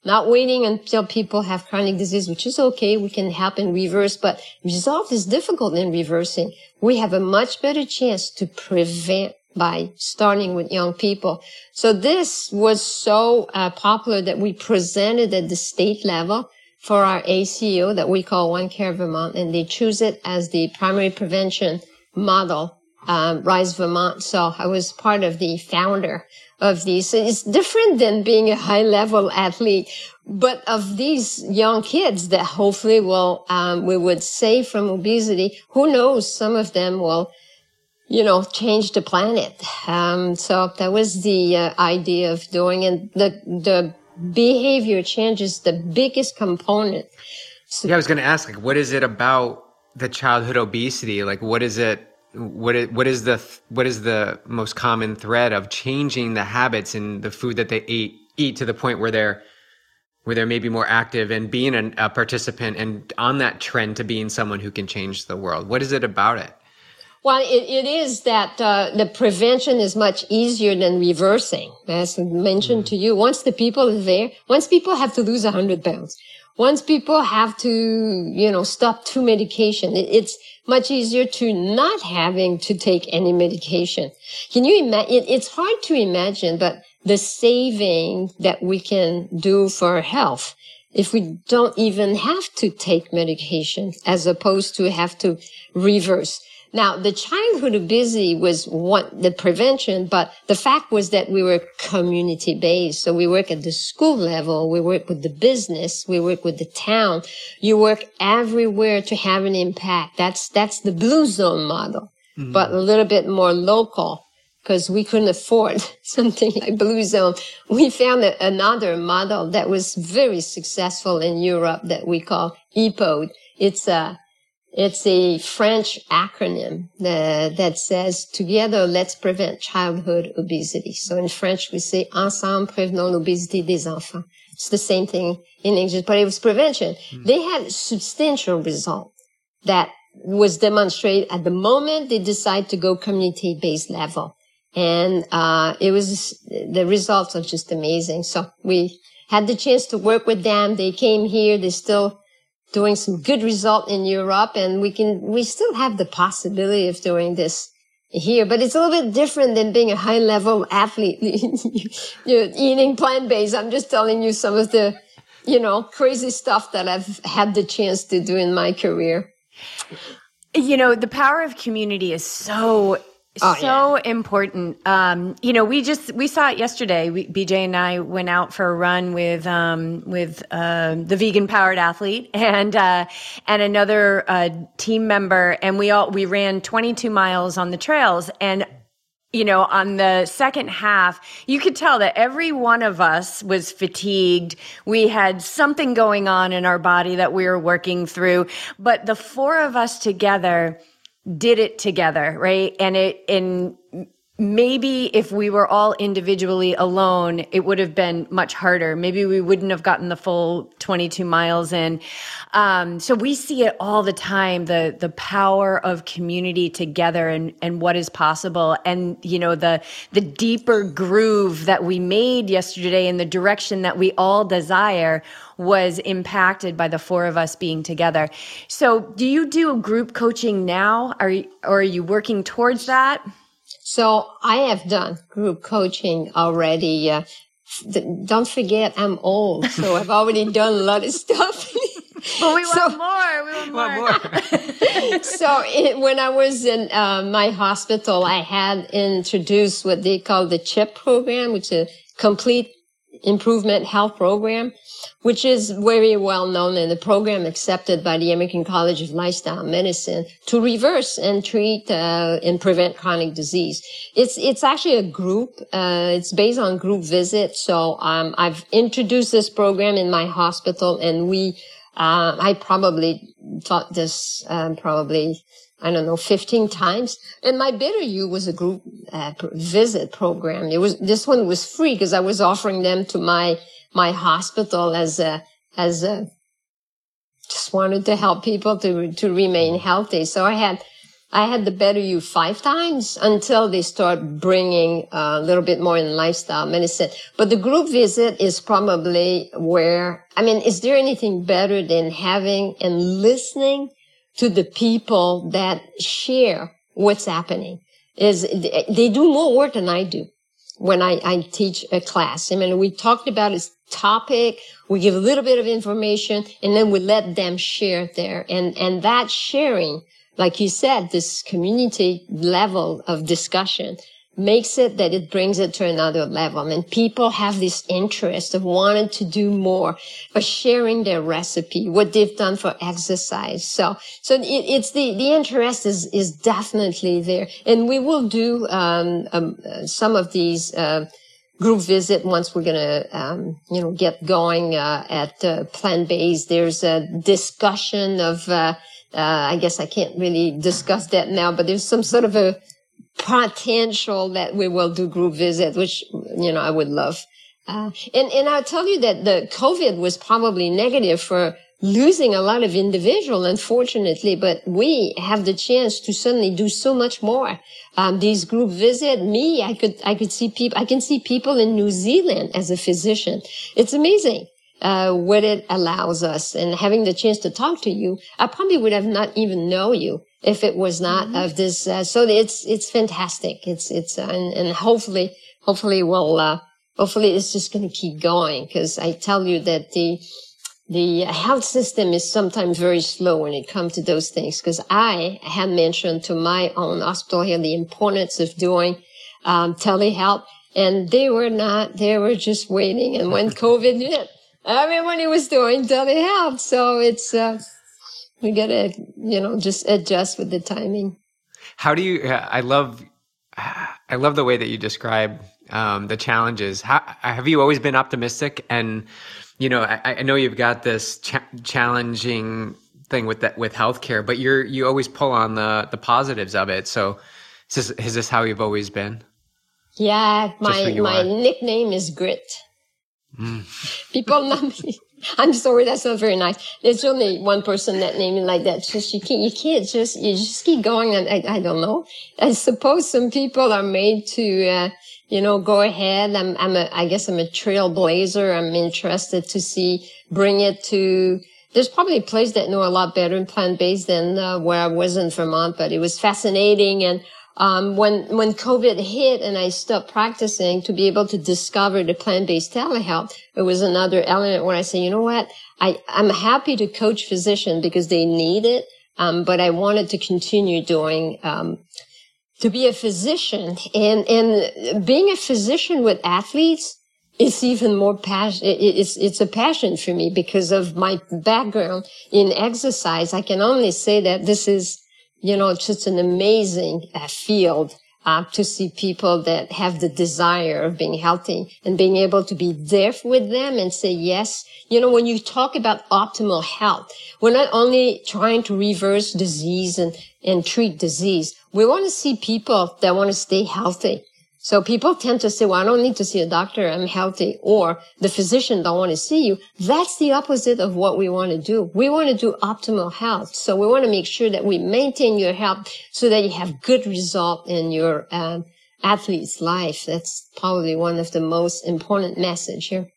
Not waiting until people have chronic disease, which is okay. We can help and reverse, but result is difficult in reversing. We have a much better chance to prevent by starting with young people. So this was so uh, popular that we presented at the state level for our ACO that we call One Care Vermont, and they choose it as the primary prevention model, um, Rise Vermont. So I was part of the founder of these. So it's different than being a high level athlete, but of these young kids that hopefully will, um, we would save from obesity. Who knows? Some of them will, you know, change the planet. Um, so that was the uh, idea of doing and the, the behavior change is the biggest component. So, yeah, I was going to ask, like, what is it about the childhood obesity? Like, what is it? What is, what is the what is the most common thread of changing the habits and the food that they eat eat to the point where they're where they're maybe more active and being a, a participant and on that trend to being someone who can change the world? What is it about it? Well, it, it is that uh, the prevention is much easier than reversing. As mentioned mm. to you, once the people are there, once people have to lose 100 pounds, once people have to, you know, stop two medication, it, it's much easier to not having to take any medication. Can you imagine? It, it's hard to imagine, but the saving that we can do for our health if we don't even have to take medication as opposed to have to reverse Now, the childhood obesity was one, the prevention, but the fact was that we were community based. So we work at the school level. We work with the business. We work with the town. You work everywhere to have an impact. That's, that's the blue zone model, mm-hmm. but a little bit more local because we couldn't afford something like Blue Zone. We found another model that was very successful in Europe that we call EPODE. It's a it's a French acronym that, that says together let's prevent childhood obesity. So in French we say ensemble prévenons l'obésité des enfants. It's the same thing in English, but it was prevention. Mm. They had substantial result that was demonstrated at the moment they decide to go community based level. And, uh, it was, the results are just amazing. So we had the chance to work with them. They came here. They still doing some good result in Europe and we can, we still have the possibility of doing this here, but it's a little bit different than being a high level athlete, You're eating plant based. I'm just telling you some of the, you know, crazy stuff that I've had the chance to do in my career. You know, the power of community is so Oh, so yeah. important. Um, you know, we just we saw it yesterday. We, BJ and I went out for a run with um, with uh, the vegan powered athlete and uh, and another uh, team member, and we all we ran 22 miles on the trails. And you know, on the second half, you could tell that every one of us was fatigued. We had something going on in our body that we were working through, but the four of us together did it together, right? And it, and maybe if we were all individually alone, it would have been much harder. Maybe we wouldn't have gotten the full 22 miles in. Um, so we see it all the time, the, the power of community together and, and what is possible. And, you know, the, the deeper groove that we made yesterday in the direction that we all desire was impacted by the four of us being together. So do you do group coaching now? Are you, or are you working towards that? So I have done group coaching already. Uh, don't forget, I'm old, so I've already done a lot of stuff. but we so, want more. We want more. so it, when I was in uh, my hospital, I had introduced what they call the CHIP program, which is a complete improvement health program, which is very well known in the program accepted by the American College of Lifestyle Medicine to reverse and treat uh, and prevent chronic disease. It's it's actually a group. Uh, it's based on group visit. So um, I've introduced this program in my hospital, and we. Uh, I probably taught this um, probably I don't know, 15 times. And my Better You was a group uh, visit program. It was, this one was free because I was offering them to my, my hospital as a, as a, just wanted to help people to, to remain mm. healthy. So I had, I had the Better You five times until they start bringing a little bit more in lifestyle medicine. But the group visit is probably where, I mean, is there anything better than having and listening to the people that share what's happening is they do more work than I do when I, I teach a class. I mean, we talked about this topic. We give a little bit of information and then we let them share there. And, and that sharing, like you said, this community level of discussion makes it that it brings it to another level. And people have this interest of wanting to do more, of sharing their recipe, what they've done for exercise. So, so it, it's the, the interest is, is definitely there. And we will do, um, um, some of these, uh, group visit once we're going to um, you know get going uh, at uh, plant based there's a discussion of uh, uh, i guess i can't really discuss that now but there's some sort of a potential that we will do group visit, which, you know, I would love. Uh, and, and I'll tell you that the COVID was probably negative for losing a lot of individual, unfortunately, but we have the chance to suddenly do so much more. Um, these group visit me, I could, I could see people, I can see people in New Zealand as a physician. It's amazing. Uh, what it allows us and having the chance to talk to you, I probably would have not even know you if it was not mm-hmm. of this. Uh, so it's, it's fantastic. It's, it's, uh, and, and, hopefully, hopefully we'll, uh, hopefully it's just going to keep going because I tell you that the, the health system is sometimes very slow when it comes to those things because I had mentioned to my own hospital here the importance of doing um, telehealth and they were not, they were just waiting. And when COVID hit, everybody was doing telehealth. So it's, uh, we gotta, you know, just adjust with the timing. How do you, I love, I love the way that you describe um, the challenges. How, have you always been optimistic? And, you know, I, I know you've got this cha- challenging thing with that with healthcare, but you're you always pull on the the positives of it. So, is this, is this how you've always been? Yeah, my my are. nickname is Grit. Mm. People know me. I'm sorry, that's not very nice. There's only one person that named me like that. Just you can't, you can't just you just keep going. And I, I don't know. I suppose some people are made to, uh, you know, go ahead. I'm, I'm a, I guess I'm a trailblazer. I'm interested to see, bring it to. There's probably a place that know a lot better in plant based than uh, where I was in Vermont, but it was fascinating and um, when when COVID hit and I stopped practicing to be able to discover the plant-based telehealth, it was another element where I say, you know what, I I'm happy to coach physicians because they need it, um, but I wanted to continue doing. Um, to be a physician and, and being a physician with athletes, it's even more passion. It's, it's a passion for me because of my background in exercise. I can only say that this is you know, just an amazing uh, field uh, to see people that have the desire of being healthy and being able to be there with them and say yes. You know, when you talk about optimal health, we're not only trying to reverse disease and, and treat disease. We want to see people that want to stay healthy. So people tend to say, well, I don't need to see a doctor. I'm healthy. Or the physician don't want to see you. That's the opposite of what we want to do. We want to do optimal health. So we want to make sure that we maintain your health so that you have good result in your uh, athlete's life. That's probably one of the most important message here.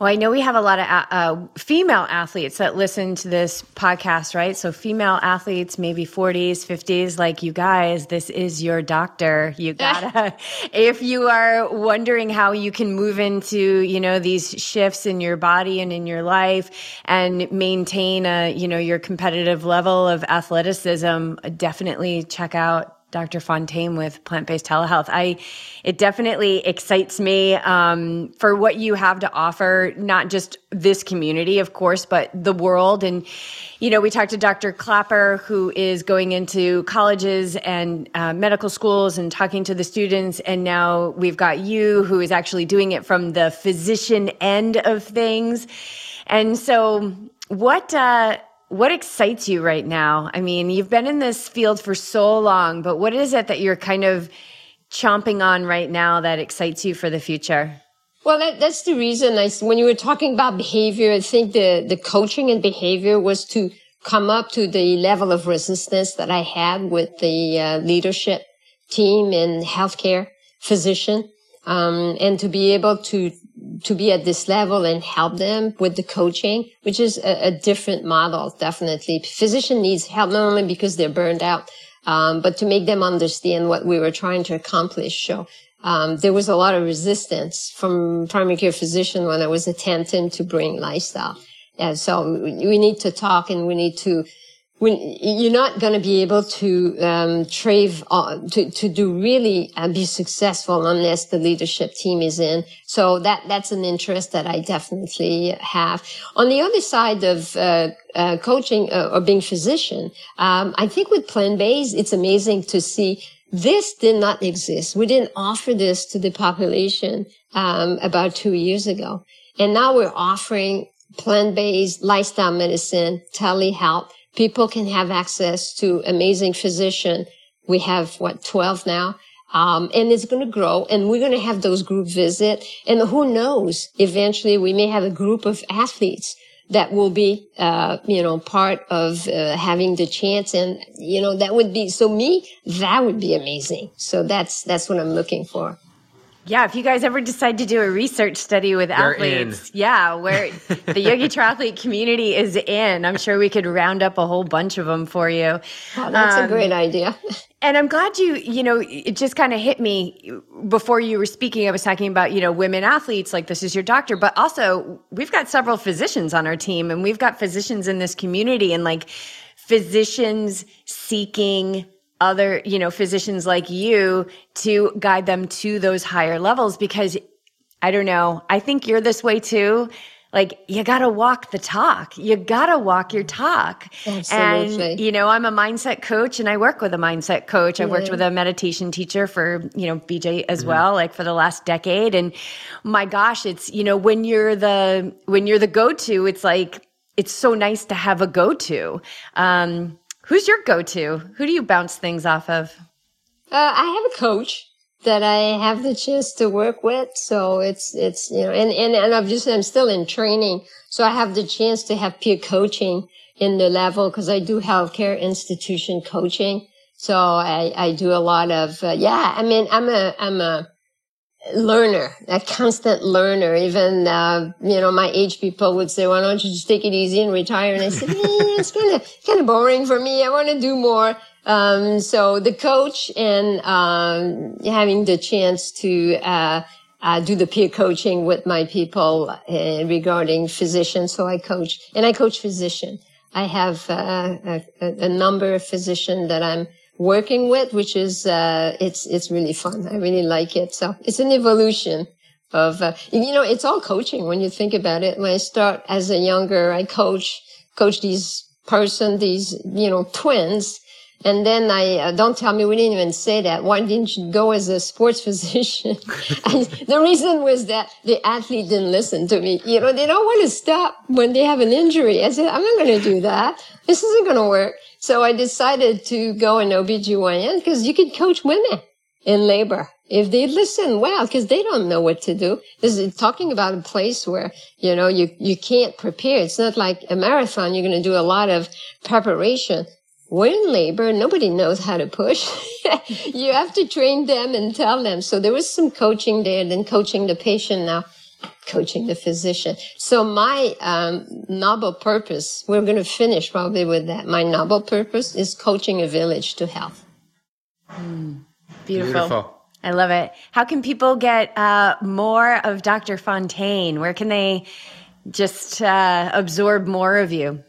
Well, I know we have a lot of uh, female athletes that listen to this podcast, right? So, female athletes, maybe 40s, 50s, like you guys, this is your doctor. You gotta, if you are wondering how you can move into, you know, these shifts in your body and in your life and maintain a, you know, your competitive level of athleticism, definitely check out Dr. Fontaine with plant based telehealth. I, it definitely excites me um, for what you have to offer, not just this community, of course, but the world. And, you know, we talked to Dr. Klaper, who is going into colleges and uh, medical schools and talking to the students. And now we've got you, who is actually doing it from the physician end of things. And so, what, uh, what excites you right now? I mean, you've been in this field for so long, but what is it that you're kind of chomping on right now that excites you for the future? Well, that, that's the reason I, when you were talking about behavior, I think the, the coaching and behavior was to come up to the level of resistance that I had with the uh, leadership team in healthcare, physician, um, and to be able to to be at this level and help them with the coaching, which is a, a different model, definitely. Physician needs help not only because they're burned out, um, but to make them understand what we were trying to accomplish. So um, there was a lot of resistance from primary care physician when I was attempting to bring lifestyle. And so we need to talk and we need to when you're not going to be able to um, trade uh, to to do really uh, be successful unless the leadership team is in. So that that's an interest that I definitely have. On the other side of uh, uh coaching uh, or being physician, um, I think with plant based, it's amazing to see. This did not exist. We didn't offer this to the population um, about two years ago, and now we're offering plant based lifestyle medicine, telehealth people can have access to amazing physician. We have what, 12 now? Um, and it's going to grow and we're going to have those group visit. And who knows, eventually we may have a group of athletes that will be, uh, you know, part of uh, having the chance. And, you know, that would be, so me, that would be amazing. So that's, that's what I'm looking for. Yeah, if you guys ever decide to do a research study with We're athletes, in. yeah, where the yogi triathlete community is in, I'm sure we could round up a whole bunch of them for you. Oh, that's Um, a great idea. And I'm glad you, you know, it just kind of hit me before you were speaking. I was talking about, you know, women athletes, like this is your doctor, but also we've got several physicians on our team and we've got physicians in this community and like physicians seeking other, you know, physicians like you to guide them to those higher levels because I don't know. I think you're this way too. Like you got to walk the talk. You got to walk your talk. Absolutely. And you know, I'm a mindset coach and I work with a mindset coach. I've worked with a meditation teacher for, you know, BJ as well, like for the last decade and my gosh, it's, you know, when you're the when you're the go-to, it's like it's so nice to have a go-to. Um who's your go-to? Who do you bounce things off of? Uh, I have a coach that I have the chance to work with. So it's, it's, you know, and, and, and obviously I'm still in training. So I have the chance to have peer coaching in the level because I do healthcare institution coaching. So I, I do a lot of, uh, yeah, I mean, I'm a, I'm a learner, a constant learner. Even, uh, you know, my age people would say, why don't you just take it easy and retire? And I said, eh, it's kind of, kind of boring for me. I want to do more. Um, so the coach and, um, having the chance to, uh, uh, do the peer coaching with my people uh, regarding physicians. So I coach and I coach physician. I have uh, a, a, a number of physicians that I'm working with, which is uh, it's it's really fun. I really like it. So it's an evolution of uh, you know it's all coaching when you think about it. When I start as a younger, I coach coach these person these you know twins. And then I uh, don't tell me we didn't even say that. Why didn't you go as a sports physician? and the reason was that the athlete didn't listen to me. You know, they don't want to stop when they have an injury. I said, I'm not going to do that. This isn't going to work. So I decided to go in OBGYN because you can coach women in labor if they listen well because they don't know what to do. This is talking about a place where, you know, you, you can't prepare. It's not like a marathon. You're going to do a lot of preparation. We're in labor. Nobody knows how to push. you have to train them and tell them. So there was some coaching there, then coaching the patient now coaching the physician. So my um, noble purpose, we're going to finish probably with that. My noble purpose is coaching a village to health. Beautiful. Beautiful. I love it. How can people get uh, more of Dr. Fontaine? Where can they just uh, absorb more of you?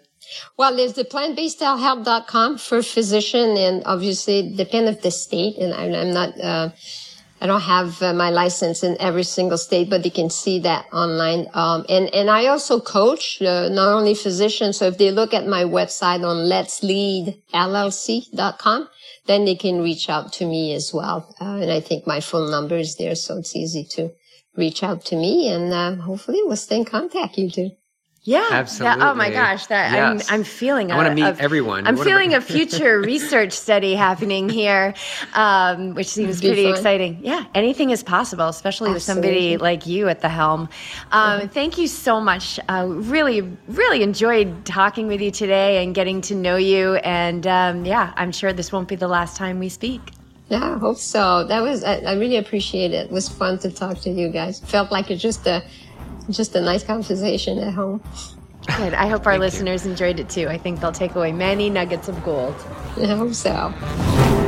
Well, there's the plant-based-health.com for physician and obviously depend of the state. And I'm, I'm not, uh, I don't have uh, my license in every single state, but they can see that online. Um, and, and I also coach, uh, not only physicians. So if they look at my website on let's lead llc.com, then they can reach out to me as well. Uh, and I think my phone number is there. So it's easy to reach out to me and, uh, hopefully we'll stay in contact, you two. Yeah, Absolutely. oh my gosh, that Yes. I'm I'm feeling. I wanna a- meet a- everyone. I'm feeling a future research study happening here, um, which seems pretty fun. exciting. Yeah, anything is possible, especially with somebody like you at the helm. Um, Thank you so much. Uh, really, really enjoyed talking with you today and getting to know you. And um, yeah, I'm sure this won't be the last time we speak. Yeah, I hope so. That was I, I really appreciate it. It was fun to talk to you guys. Felt like it's just a just a nice conversation at home. Good. I hope our Thank you. listeners enjoyed it too. I think they'll take away many nuggets of gold. I hope so.